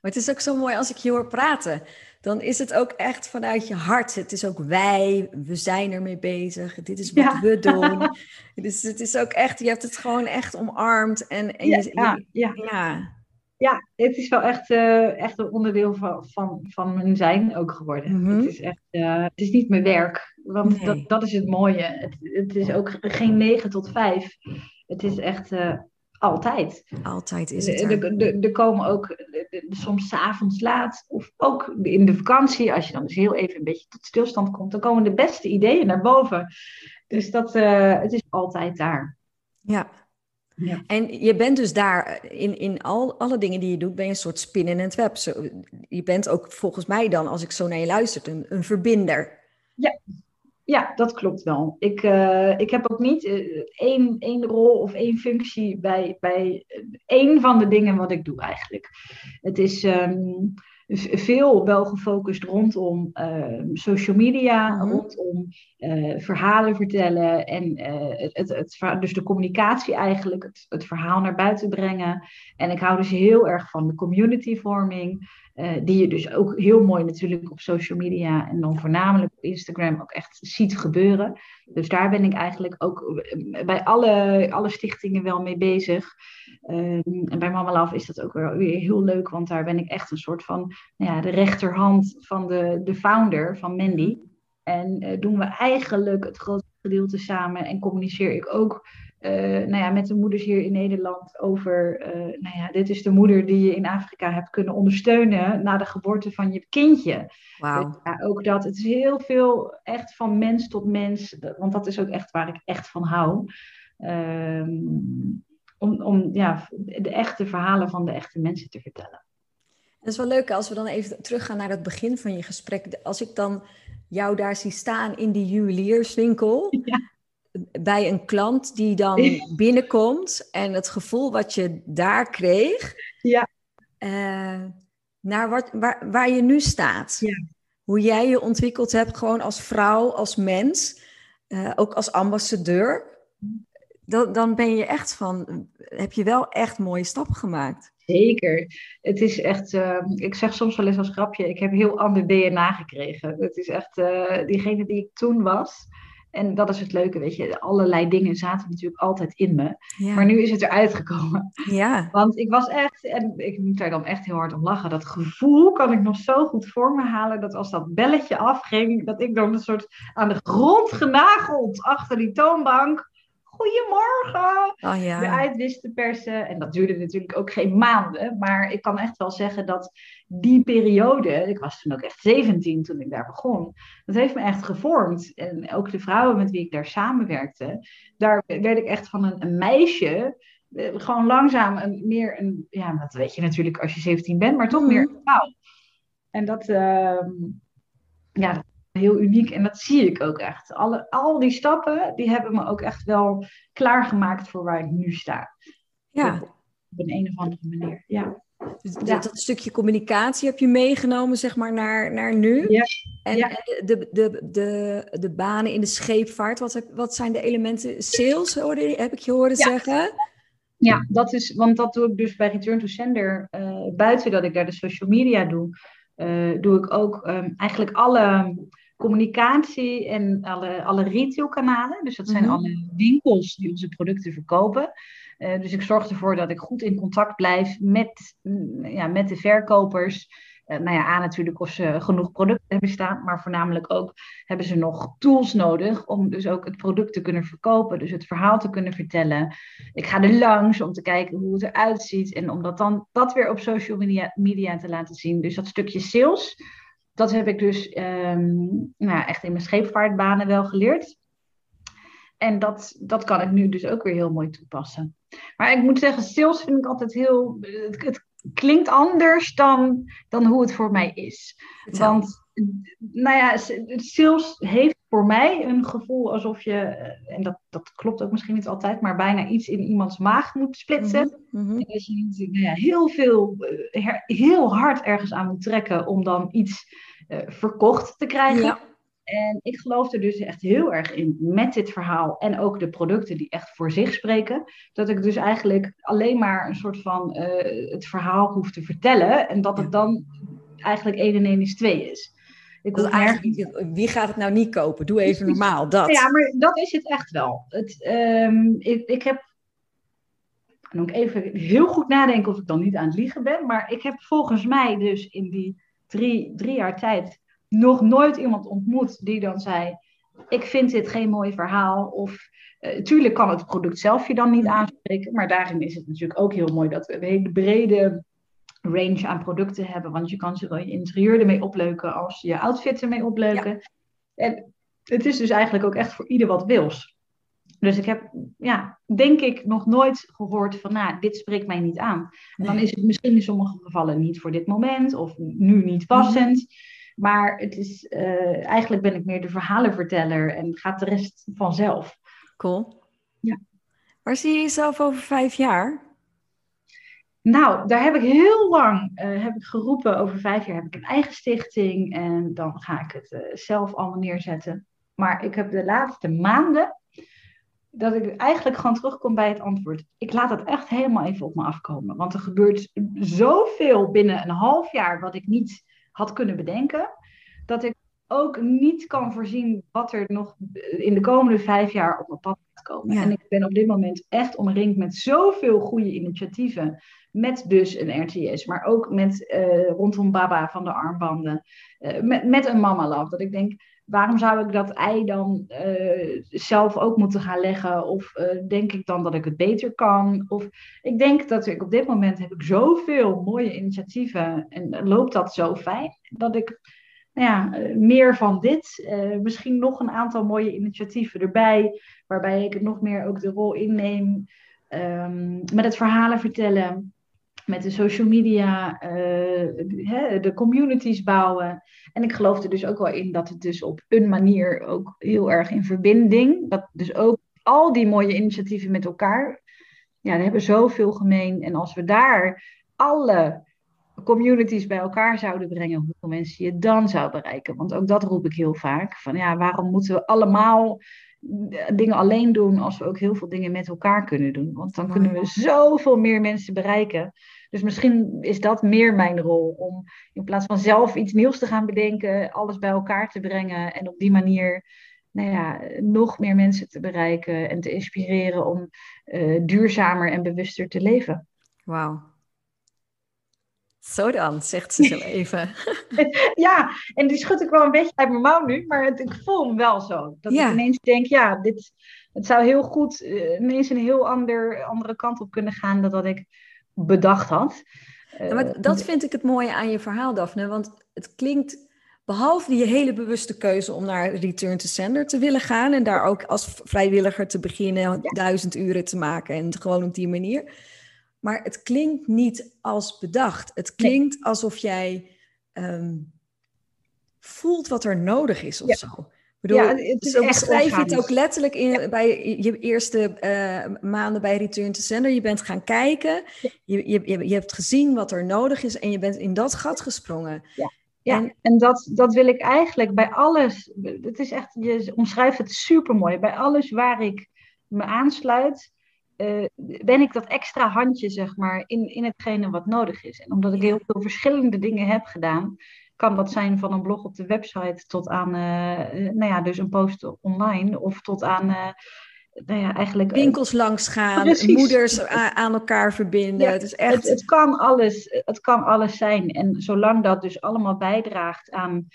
Maar het is ook zo mooi als ik je hoor praten. Dan is het ook echt vanuit je hart. Het is ook wij, we zijn ermee bezig. Dit is wat we doen. dus het is ook echt, je hebt het gewoon echt omarmd. En, en je, ja, ja, ja. Ja, het is wel echt, uh, echt een onderdeel van, van, van mijn zijn ook geworden. Mhm. Het is echt, uh, het is niet mijn werk, want dat, dat is het mooie. Het, het is ook geen 9 tot 5. Het is echt uh, altijd. Altijd is het. Er, komen ook soms avonds laat, of ook in de vakantie, als je dan dus heel even een beetje tot stilstand komt, dan komen de beste ideeën naar boven. Dus dat, het is altijd daar. Ja, ja. En je bent dus daar, eh, in, in al, alle dingen die je doet, ben je een soort spin in het web. Zo, je bent ook volgens mij dan, als ik zo naar je luister, een, een verbinder. Ja. Ja, dat klopt wel. Ik, uh, ik heb ook niet uh, één, één rol of één functie bij, bij één van de dingen wat ik doe eigenlijk. Het is... Um, veel wel gefocust rondom uh, social media, mhm. rondom verhalen vertellen en het, het, dus de communicatie eigenlijk, het, het, verhaal naar buiten brengen. En ik hou dus heel erg van de communityvorming, die je dus ook heel mooi natuurlijk op social media en dan voornamelijk op Instagram ook echt ziet gebeuren. Dus daar ben ik eigenlijk ook bij alle, alle stichtingen wel mee bezig. Um, en bij Mama Love is dat ook weer heel leuk, want daar ben ik echt een soort van nou ja, de rechterhand van de, de founder van Mandy. En uh, doen we eigenlijk het grootste gedeelte samen en communiceer ik ook uh, nou ja, met de moeders hier in Nederland over, uh, nou ja, dit is de moeder die je in Afrika hebt kunnen ondersteunen na de geboorte van je kindje. Wauw. Dus, ja, ook dat, het is heel veel echt van mens tot mens, want dat is ook echt waar ik echt van hou. Um, om, om ja, de echte verhalen van de echte mensen te vertellen. Het is wel leuk als we dan even teruggaan naar het begin van je gesprek. Als ik dan jou daar zie staan in die juwelierswinkel. Ja. Bij een klant die dan binnenkomt en het gevoel wat je daar kreeg. Ja. Uh, naar wat, waar, waar je nu staat. Ja. Hoe jij je ontwikkeld hebt, gewoon als vrouw, als mens. Uh, ook als ambassadeur dan, dan ben je echt van, heb je wel echt mooie stappen gemaakt. Zeker. Het is echt, uh, ik zeg soms wel eens als grapje, ik heb heel ander DNA gekregen. Het is echt diegene die ik toen was. En dat is het leuke, weet je. Allerlei dingen zaten natuurlijk altijd in me. Ja. Maar nu is het eruit gekomen. Ja. Want ik was echt, en ik moet daar dan echt heel hard om lachen. Dat gevoel kan ik nog zo goed voor me halen. Dat als dat belletje afging, dat ik dan een soort aan de grond genageld achter die toonbank goedemorgen, oh, ja. eruit wist te persen. En dat duurde natuurlijk ook geen maanden, maar ik kan echt wel zeggen dat die periode, ik was toen ook echt 17 toen ik daar begon, dat heeft me echt gevormd. En ook de vrouwen met wie ik daar samenwerkte, daar werd ik echt van een, een meisje, eh, gewoon langzaam een, meer een, ja, dat weet je natuurlijk als je 17 bent, maar toch Mhm. meer een vrouw. En dat, ehm, ja, dat heel uniek en dat zie ik ook echt. Alle, al die stappen, die hebben me ook echt wel klaargemaakt voor waar ik nu sta. Ja, Op een, een of andere manier, ja. Dus Ja. dat, dat stukje communicatie heb je meegenomen, zeg maar, naar, naar nu. Ja, En, ja. en de, de, de, de banen in de scheepvaart, wat, heb- wat zijn de elementen? Sales, hoorde, heb ik je horen zeggen? Ja, dat is, want dat doe ik dus bij Return to Sender. eh, buiten dat ik daar de social media doe, eh, doe ik ook ehm, eigenlijk alle communicatie en alle, alle retailkanalen. Dus dat zijn Mhm. alle winkels die onze producten verkopen. Eh, dus ik zorg ervoor dat ik goed in contact blijf met, mm, ja, met de verkopers. Eh, nou ja, A natuurlijk of ze genoeg producten hebben staan, maar voornamelijk ook hebben ze nog tools nodig om dus ook het product te kunnen verkopen, dus het verhaal te kunnen vertellen. Ik ga er langs om te kijken hoe het eruit ziet en om dat dan dat weer op social media, media te laten zien. Dus dat stukje sales, dat heb ik dus ehm, nou, echt in mijn scheepvaartbanen wel geleerd. En dat, dat kan ik nu dus ook weer heel mooi toepassen. Maar ik moet zeggen, sales vind ik altijd heel. Het, het klinkt anders dan, dan hoe het voor mij is. Want, nou ja, sales heeft voor mij een gevoel alsof je, eh, en dat, dat klopt ook misschien niet altijd, maar bijna iets in iemands maag moet splitsen. Mhm, mhm. En dat je nou ja, heel veel, eh, her- heel hard ergens aan moet trekken om dan iets eh, verkocht te krijgen. Ja. En ik geloof er dus echt heel erg in met dit verhaal en ook de producten die echt voor zich spreken. Dat ik dus eigenlijk alleen maar een soort van eh, het verhaal hoef te vertellen. En dat het dan eigenlijk 1 en 1 is 2 is. Ik Dat eigenlijk, wie gaat het nou niet kopen? Doe even normaal, dat. ja, maar dat is het echt wel. Het, ehm, ik, ik heb. Dan moet ik even heel goed nadenken of ik dan niet aan het liegen ben. Maar ik heb volgens mij dus in die drie, drie jaar tijd nog nooit iemand ontmoet die dan zei: Ik vind dit geen mooi verhaal. Of eh, tuurlijk kan het product zelf je dan niet aanspreken. Maar daarin is het natuurlijk ook heel mooi dat we een hele brede range aan producten hebben. Want je kan zowel je interieur ermee opleuken als je outfit ermee opleuken. En het is dus eigenlijk ook echt voor ieder wat wils. Dus ik heb, ja, denk ik, nog nooit gehoord van, nou, dit spreekt mij niet aan. En dan is het misschien in sommige gevallen niet voor dit moment of nu niet passend. Maar het is, eh, eigenlijk ben ik meer de verhalenverteller en gaat de rest vanzelf. Cool. Ja. Waar zie je jezelf over vijf jaar? Nou, daar heb ik heel lang eh, heb ik geroepen. Over vijf jaar heb ik een eigen stichting. En dan ga ik het eh, zelf allemaal neerzetten. Maar ik heb de laatste maanden. dat ik eigenlijk gewoon terugkom bij het antwoord. Ik laat het echt helemaal even op me afkomen. Want er gebeurt zoveel binnen een half jaar. wat ik niet had kunnen bedenken. dat ik ook niet kan voorzien wat er nog in de komende vijf jaar op mijn pad gaat komen. Ja. En ik ben op dit moment echt omringd met zoveel goede initiatieven met dus een RTS, maar ook met eh, rondom Baba van de armbanden, eh, met, met een Mama Love. Dat ik denk, waarom zou ik dat ei dan eh, zelf ook moeten gaan leggen? Of eh, denk ik dan dat ik het beter kan? Of ik denk dat ik op dit moment heb ik zoveel mooie initiatieven en loopt dat zo fijn dat ik nou ja, eh, meer van dit, misschien nog een aantal mooie initiatieven erbij, waarbij ik nog meer ook de rol inneem um, met het verhalen vertellen met de social media, uh, de communities bouwen. En ik geloof er dus ook wel in dat het dus op een manier ook heel erg in verbinding, dat dus ook al die mooie initiatieven met elkaar, ja, die hebben zoveel gemeen. En als we daar alle communities bij elkaar zouden brengen, hoeveel mensen je dan zou bereiken. Want ook dat roep ik heel vaak. Van ja, waarom moeten we allemaal dingen alleen doen als we ook heel veel dingen met elkaar kunnen doen? Want dan kunnen we zoveel meer mensen bereiken. Dus misschien is dat meer mijn rol. Om in plaats van zelf iets nieuws te gaan bedenken, alles bij elkaar te brengen. En op die manier nou ja, nog meer mensen te bereiken en te inspireren om uh, duurzamer en bewuster te leven. Wauw. Zo dan, zegt ze zo even. ja, en die schud ik wel een beetje uit mijn mouw nu, maar het, ik voel hem wel zo. Dat ik ineens denk, ja, dit, het zou heel goed uh, ineens een heel ander, andere kant op kunnen gaan dan dat ik bedacht had. maar eh, dat vind ik het mooie aan je verhaal, Daphne. Want het klinkt, behalve die hele bewuste keuze om naar Return to Sender te willen gaan en daar ook als vrijwilliger te beginnen, duizend uren te maken en gewoon op die manier. Maar het klinkt niet als bedacht. Het klinkt alsof jij ehm, voelt wat er nodig is of zo bedoel, ja, het is zo beschrijf je het ook letterlijk in, bij je eerste uh, maanden bij Return to Sender. Je bent gaan kijken, je, je, je hebt gezien wat er nodig is en je bent in dat gat gesprongen. Ja. Ja, en, en dat, dat wil ik eigenlijk bij alles. Het is echt, je omschrijft het super mooi. Bij alles waar ik me aansluit, uh, ben ik dat extra handje, zeg maar, in, in hetgene wat nodig is. En omdat ik heel veel verschillende dingen heb gedaan, kan dat zijn van een blog op de website tot aan, uh, nou ja, dus een post online of tot aan, uh, nou ja, eigenlijk... Winkels langs gaan, moeders aan elkaar verbinden. het, is echt... Het, het, kan alles, het kan alles zijn. En zolang dat dus allemaal bijdraagt aan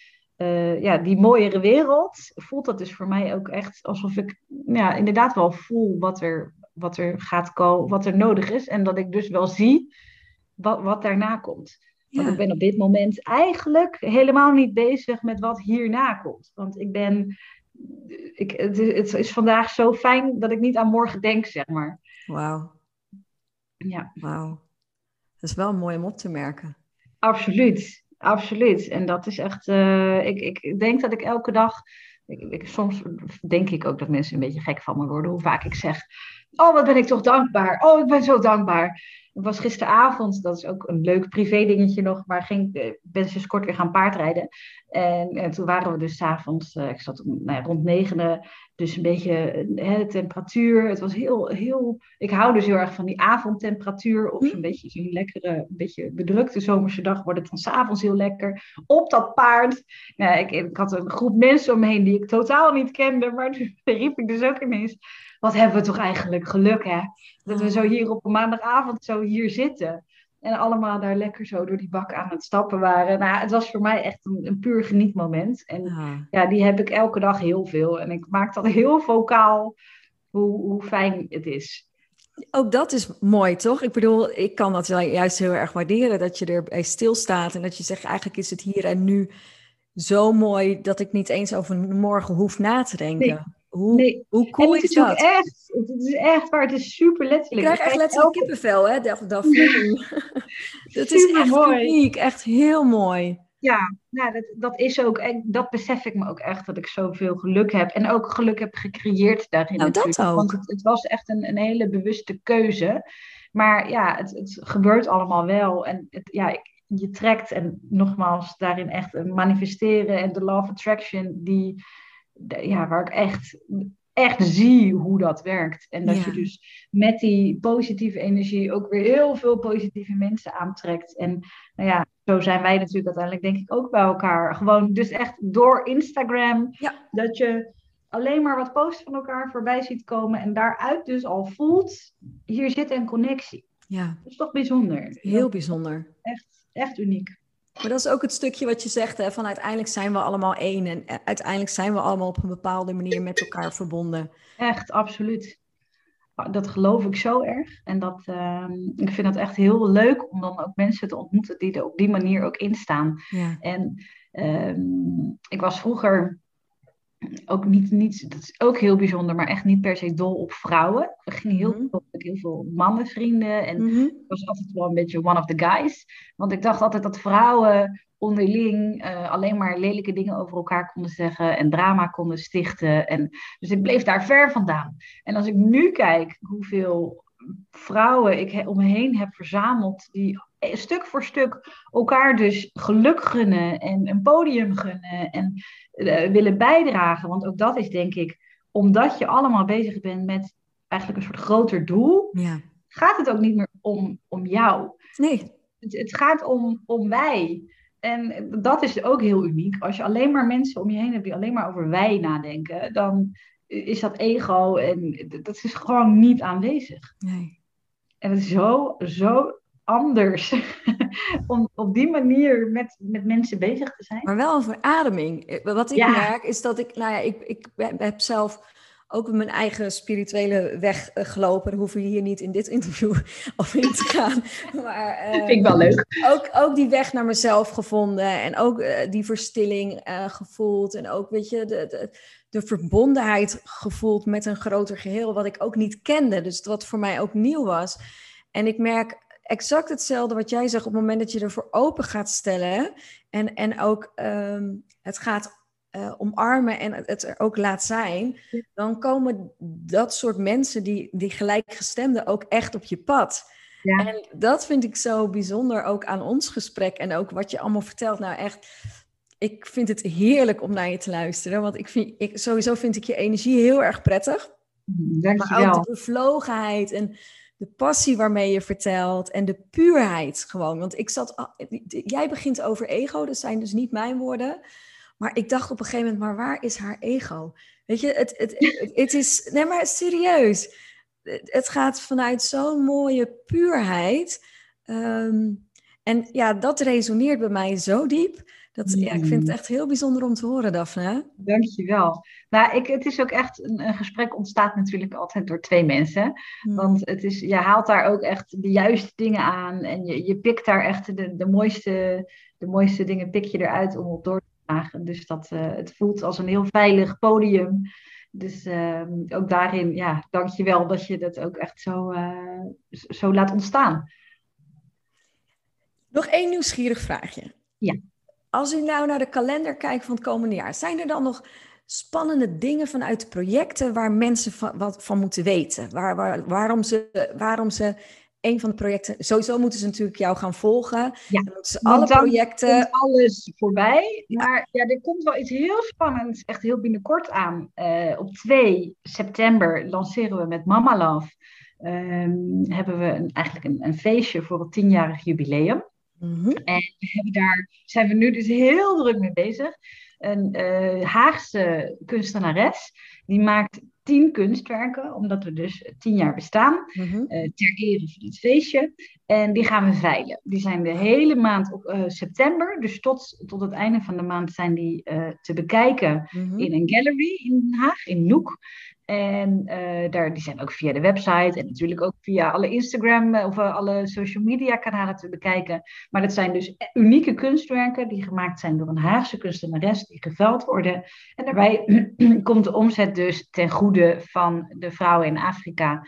ja, die mooiere wereld, voelt dat dus voor mij ook echt alsof ik ja, inderdaad wel voel wat er, wat er gaat komen, wat er nodig is. En dat ik dus wel zie wat, wat daarna komt. Want ik ben op dit moment eigenlijk helemaal niet bezig met wat hierna komt. Want ik ben. Ik, het, is, het is vandaag zo fijn dat ik niet aan morgen denk, zeg maar. Wauw. Ja. Wauw. Dat is wel mooi om op te merken. Absoluut. Absoluut. En dat is echt. Uh, ik, ik denk dat ik elke dag. Ik, ik, soms denk ik ook dat mensen een beetje gek van me worden. Hoe vaak ik zeg. Oh, wat ben ik toch dankbaar. Oh, ik ben zo dankbaar. Was gisteravond, dat is ook een leuk privé dingetje nog, maar ging, eh, ben sinds kort weer gaan paardrijden. En, en toen waren we dus s'avonds, uh, ik zat nou ja, rond negenen, dus een beetje uh, de temperatuur. Het was heel, heel, ik hou dus heel erg van die avondtemperatuur. Of zo'n beetje zo'n lekkere, een beetje bedrukte zomerse dag wordt het dan s'avonds heel lekker. Op dat paard. Ja, ik, ik had een groep mensen om me heen die ik totaal niet kende, maar toen riep ik dus ook ineens wat hebben we toch eigenlijk geluk, hè? Dat we zo hier op een maandagavond zo hier zitten. En allemaal daar lekker zo door die bak aan het stappen waren. Nou, het was voor mij echt een, een puur genietmoment. En ja. die heb ik elke dag heel veel. En ik maak dat heel vocaal hoe, hoe fijn het is. Ook dat is mooi, toch? Ik bedoel, ik kan dat juist heel erg waarderen. Dat je erbij stilstaat en dat je zegt, eigenlijk is het hier en nu zo mooi dat ik niet eens over morgen hoef na te denken. Hoe, nee. hoe cool is, dat? Echt, het is echt waar, het is super letterlijk. Ik krijg echt letterlijk elke... kippenvel, hè, dat, dat, dat is echt mooi. uniek, echt heel mooi. Ja, nou, dat, dat is ook, dat besef ik me ook echt, dat ik zoveel geluk heb. En ook geluk heb gecreëerd daarin nou, dat ook. Want het, het, was echt een, een hele bewuste keuze. Maar ja, het, het gebeurt allemaal wel. En het, ja, je trekt, en nogmaals, daarin echt manifesteren en de law of attraction, die ja, waar ik echt, echt zie hoe dat werkt. En dat je dus met die positieve energie ook weer heel veel positieve mensen aantrekt. En nou ja, zo zijn wij natuurlijk uiteindelijk denk ik ook bij elkaar. Gewoon dus echt door Instagram, ja. dat je alleen maar wat posts van elkaar voorbij ziet komen en daaruit dus al voelt, hier zit een connectie. Ja. Dat is toch bijzonder. Heel bijzonder. Echt, echt uniek. Maar dat is ook het stukje wat je zegt, hè, van uiteindelijk zijn we allemaal één en eh, uiteindelijk zijn we allemaal op een bepaalde manier met elkaar verbonden. Echt, absoluut. Dat geloof ik zo erg. En dat, uh, ik vind het echt heel leuk om dan ook mensen te ontmoeten die er op die manier ook in staan. Ja. En uh, ik was vroeger ook niet, niet, dat is ook heel bijzonder, maar echt niet per se dol op vrouwen. Er gingen heel, Mhm. veel, heel veel mannenvrienden en ik was altijd wel een beetje one of the guys. Want ik dacht altijd dat vrouwen onderling eh, alleen maar lelijke dingen over elkaar konden zeggen en drama konden stichten. En, dus ik bleef daar ver vandaan. En als ik nu kijk hoeveel vrouwen ik he- om me heen heb verzameld, die stuk voor stuk elkaar dus geluk gunnen en een podium gunnen en eh, willen bijdragen. Want ook dat is denk ik, omdat je allemaal bezig bent met eigenlijk een soort groter doel, Ja. gaat het ook niet meer om, om jou. Nee, Het, het gaat om, om wij. En dat is ook heel uniek. Als je alleen maar mensen om je heen hebt die alleen maar over wij nadenken, dan is dat ego en dat is gewoon niet aanwezig. nee. En het is zo, zo anders om op die manier met, met mensen bezig te zijn. Maar wel een verademing. Wat ik Ja. merk is dat ik, nou ja, ik, ik heb zelf ook mijn eigen spirituele weg eh, gelopen. Daar hoeven we hier niet in dit interview over in te gaan. Maar, eh, vind ik wel leuk. Ook, ook die weg naar mezelf gevonden en ook eh, die verstilling gevoeld. En ook, weet je, de, de, de verbondenheid gevoeld met een groter geheel, wat ik ook niet kende. Dus wat voor mij ook nieuw was. En ik merk exact hetzelfde wat jij zegt op het moment dat je ervoor open gaat stellen. En, en ook ehm, het gaat eh, omarmen en het, er ook laat zijn. Dan komen dat soort mensen, die, die gelijkgestemden, ook echt op je pad. Ja. En dat vind ik zo bijzonder ook aan ons gesprek en ook wat je allemaal vertelt. Nou echt, ik vind het heerlijk om naar je te luisteren. Want ik vind, ik, sowieso vind ik je energie heel erg prettig. Maar ook Dankjewel. de bevlogenheid en de passie waarmee je vertelt en de puurheid gewoon. Want ik zat, jij begint over ego, dat zijn dus niet mijn woorden. Maar ik dacht op een gegeven moment, maar waar is haar ego? Weet je, het, het, het, is, nee maar serieus. Het, het gaat vanuit zo'n mooie puurheid. Ehm, en ja, dat resoneert bij mij zo diep. Dat, ja, ik vind het echt heel bijzonder om te horen, Daphne. Dankjewel. Nou, ik, het is ook echt, een, een gesprek ontstaat natuurlijk altijd door twee mensen. Hm. Want het is, je haalt daar ook echt de juiste dingen aan. En je, je pikt daar echt de, de, mooiste, de mooiste dingen pik je eruit om op door te dragen. Dus dat, eh, het voelt als een heel veilig podium. Dus ehm, ook daarin, ja, dankjewel dat je dat ook echt zo, eh, zo laat ontstaan. Nog één nieuwsgierig vraagje. Ja. Als u nou naar de kalender kijkt van het komende jaar, zijn er dan nog spannende dingen vanuit de projecten waar mensen van, wat van moeten weten? Waar, waar, waarom, ze, waarom ze een van de projecten. Sowieso moeten ze natuurlijk jou gaan volgen. Ja, Dan ze alle dan projecten. komt alles voorbij. Maar ja, er komt wel iets heel spannends, echt heel binnenkort aan. Eh, op 2 september lanceren we met Mama Love. ehm, hebben we een, eigenlijk een, een feestje voor het tienjarig jubileum. Mhm. En we hebben daar zijn we nu dus heel druk mee bezig. Een eh, Haagse kunstenares, die maakt tien kunstwerken, omdat we dus tien jaar bestaan Mhm. eh, ter ere van het feestje. En die gaan we veilen. Die zijn de hele maand op eh, september, dus tot, tot het einde van de maand zijn die te bekijken Mhm. in een gallery in Den Haag, in Noek. En eh, daar, die zijn ook via de website en natuurlijk ook via alle Instagram eh, of eh, alle social media kanalen te bekijken. Maar dat zijn dus unieke kunstwerken die gemaakt zijn door een Haagse kunstenares die geveld worden. En daarbij komt de omzet dus ten goede van de vrouwen in Afrika.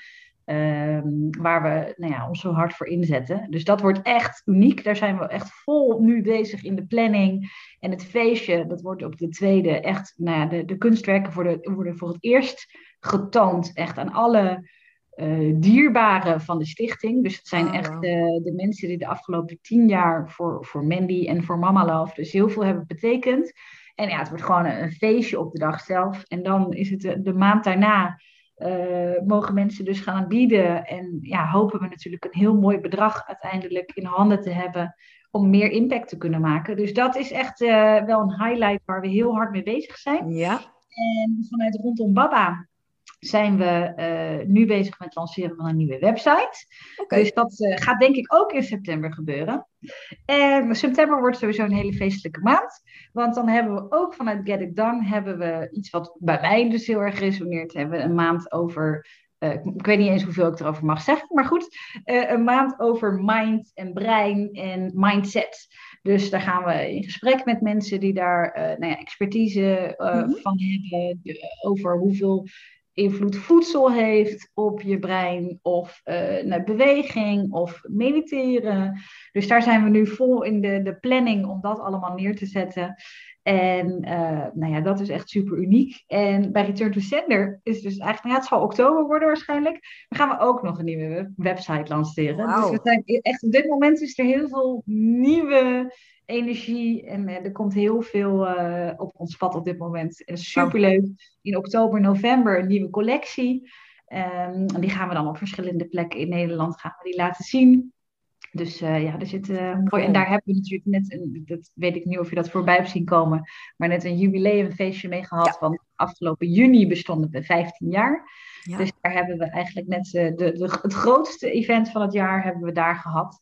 Ehm, waar we nou ja, ons zo hard voor inzetten. Dus dat wordt echt uniek. Daar zijn we echt vol nu bezig in de planning. En het feestje, dat wordt op de tweede echt, nou ja, de, de kunstwerken worden, worden voor het eerst getoond. Echt aan alle eh, dierbaren van de stichting. Dus het zijn Oh, echt wow. de, de mensen die de afgelopen tien jaar voor, voor Mandy en voor Mama Love dus heel veel hebben betekend. En ja, het wordt gewoon een, een feestje op de dag zelf. En dan is het de, de maand daarna. Eh, mogen mensen dus gaan bieden. En ja, hopen we natuurlijk een heel mooi bedrag uiteindelijk in handen te hebben. Om meer impact te kunnen maken. Dus dat is echt eh, wel een highlight waar we heel hard mee bezig zijn. Ja. En vanuit rondom Baba zijn we eh, nu bezig met het lanceren van een nieuwe website. Dus dat eh, gaat denk ik ook in september gebeuren. En september wordt sowieso een hele feestelijke maand. Want dan hebben we ook vanuit Get It Done hebben we iets wat bij mij dus heel erg resoneert. Hebben we een maand over uh, ik weet niet eens hoeveel ik erover mag zeggen, maar goed, uh, een maand over mind en brein en mindset. Dus daar gaan we in gesprek met mensen die daar uh, nou ja, expertise mm-hmm. van hebben, over hoeveel invloed voedsel heeft op je brein, of naar beweging, of mediteren. Dus daar zijn we nu vol in de, de planning om dat allemaal neer te zetten. En uh, nou ja, dat is echt super uniek. En bij Return to Sender is dus eigenlijk, nou ja, het zal oktober worden waarschijnlijk. Dan gaan we ook nog een nieuwe website lanceren. Wow. Dus we zijn echt op dit moment is er heel veel nieuwe energie. En uh, er komt heel veel uh, op ons pad op dit moment. En superleuk. In oktober, november een nieuwe collectie. Um, en die gaan we dan op verschillende plekken in Nederland gaan we die laten zien. Dus uh, ja, er zit uh, mooi. En daar hebben we natuurlijk net, een, dat weet ik niet of je dat voorbij hebt zien komen, maar net een jubileumfeestje mee gehad. Ja. Van afgelopen juni bestonden we 15 jaar. Ja. Dus daar hebben we eigenlijk net de, de, het grootste event van het jaar hebben we daar gehad.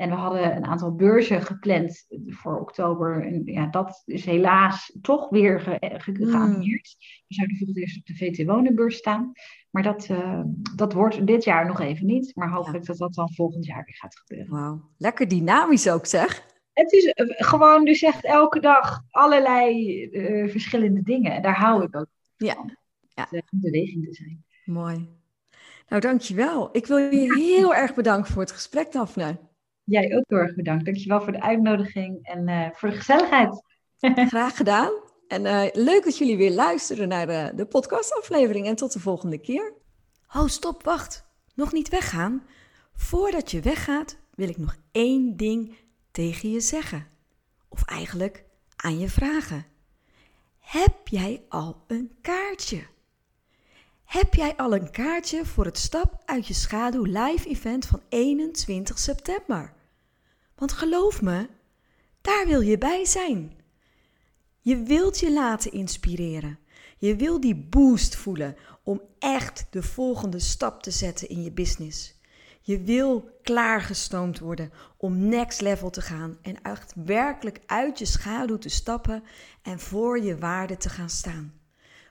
En we hadden een aantal beurzen gepland voor oktober. En ja, dat is helaas toch weer ge, ge, mm. geannuleerd. We zouden voor het eerst op de VT Wonenbeurs staan. Maar dat, uh, dat wordt dit jaar nog even niet. Maar hopelijk ja. dat dat dan volgend jaar weer gaat gebeuren. Wauw, lekker dynamisch ook zeg. Het is gewoon dus echt elke dag allerlei uh, verschillende dingen. En daar hou ik ook ja. van. Ja. in beweging te zijn. Mooi. Nou, dankjewel. Ik wil je heel erg bedanken voor het gesprek, Daphne. Jij ook heel erg bedankt. Dankjewel voor de uitnodiging en uh, voor de gezelligheid. Graag gedaan. En uh, leuk dat jullie weer luisteren naar de, de podcastaflevering. En tot de volgende keer. Oh, stop, wacht. Nog niet weggaan. Voordat je weggaat, wil ik nog één ding tegen je zeggen. Of eigenlijk aan je vragen. Heb jij al een kaartje? Heb jij al een kaartje voor het Stap uit je schaduw live event van 21 september? Want geloof me, daar wil je bij zijn. Je wilt je laten inspireren. Je wil die boost voelen om echt de volgende stap te zetten in je business. Je wil klaargestoomd worden om next level te gaan en echt werkelijk uit je schaduw te stappen en voor je waarde te gaan staan.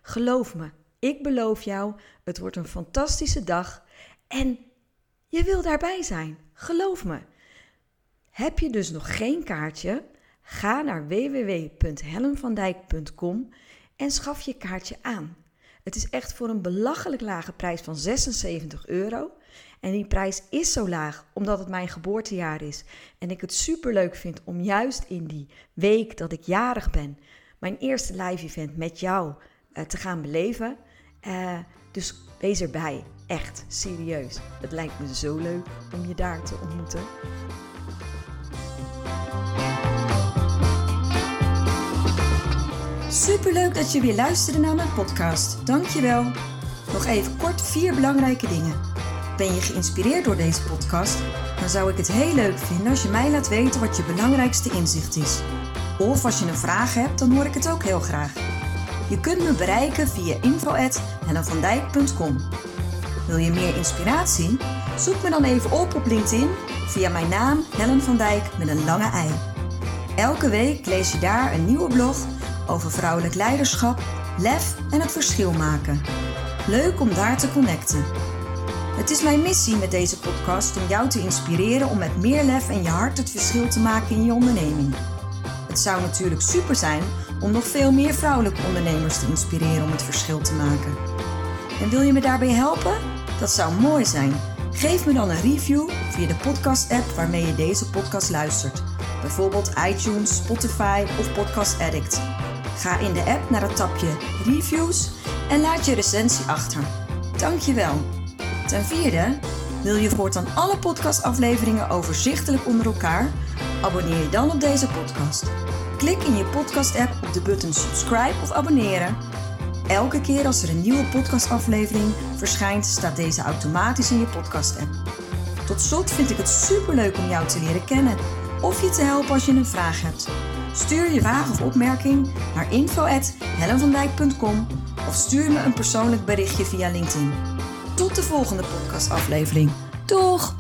Geloof me, ik beloof jou, het wordt een fantastische dag en je wil daarbij zijn. Geloof me. Heb je dus nog geen kaartje? Ga naar www.helmvandijk.com en schaf je kaartje aan. Het is echt voor een belachelijk lage prijs van 76 euro. En die prijs is zo laag omdat het mijn geboortejaar is. En ik het super leuk vind om juist in die week dat ik jarig ben, mijn eerste live event met jou uh, te gaan beleven. Uh, dus wees erbij. Echt, serieus. Het lijkt me zo leuk om je daar te ontmoeten. Superleuk dat je weer luisterde naar mijn podcast. Dankjewel. Nog even kort vier belangrijke dingen. Ben je geïnspireerd door deze podcast? Dan zou ik het heel leuk vinden als je mij laat weten wat je belangrijkste inzicht is. Of als je een vraag hebt, dan hoor ik het ook heel graag. Je kunt me bereiken via info.hellenvandijk.com. Wil je meer inspiratie? Zoek me dan even op op LinkedIn via mijn naam Helen van Dijk met een lange ei. Elke week lees je daar een nieuwe blog over vrouwelijk leiderschap, lef en het verschil maken. Leuk om daar te connecten. Het is mijn missie met deze podcast om jou te inspireren om met meer lef en je hart het verschil te maken in je onderneming. Het zou natuurlijk super zijn om nog veel meer vrouwelijke ondernemers te inspireren om het verschil te maken. En wil je me daarbij helpen? Dat zou mooi zijn. Geef me dan een review via de podcast-app waarmee je deze podcast luistert. Bijvoorbeeld iTunes, Spotify of Podcast Addict. Ga in de app naar het tapje Reviews en laat je recensie achter. Dankjewel. Ten vierde, wil je voortaan alle podcastafleveringen overzichtelijk onder elkaar? Abonneer je dan op deze podcast. Klik in je podcast-app op de button subscribe of abonneren. Elke keer als er een nieuwe podcastaflevering verschijnt, staat deze automatisch in je podcast-app. Tot slot vind ik het superleuk om jou te leren kennen of je te helpen als je een vraag hebt. Stuur je vraag of opmerking naar info.hellenvandijk.com of stuur me een persoonlijk berichtje via LinkedIn. Tot de volgende podcastaflevering. Doeg!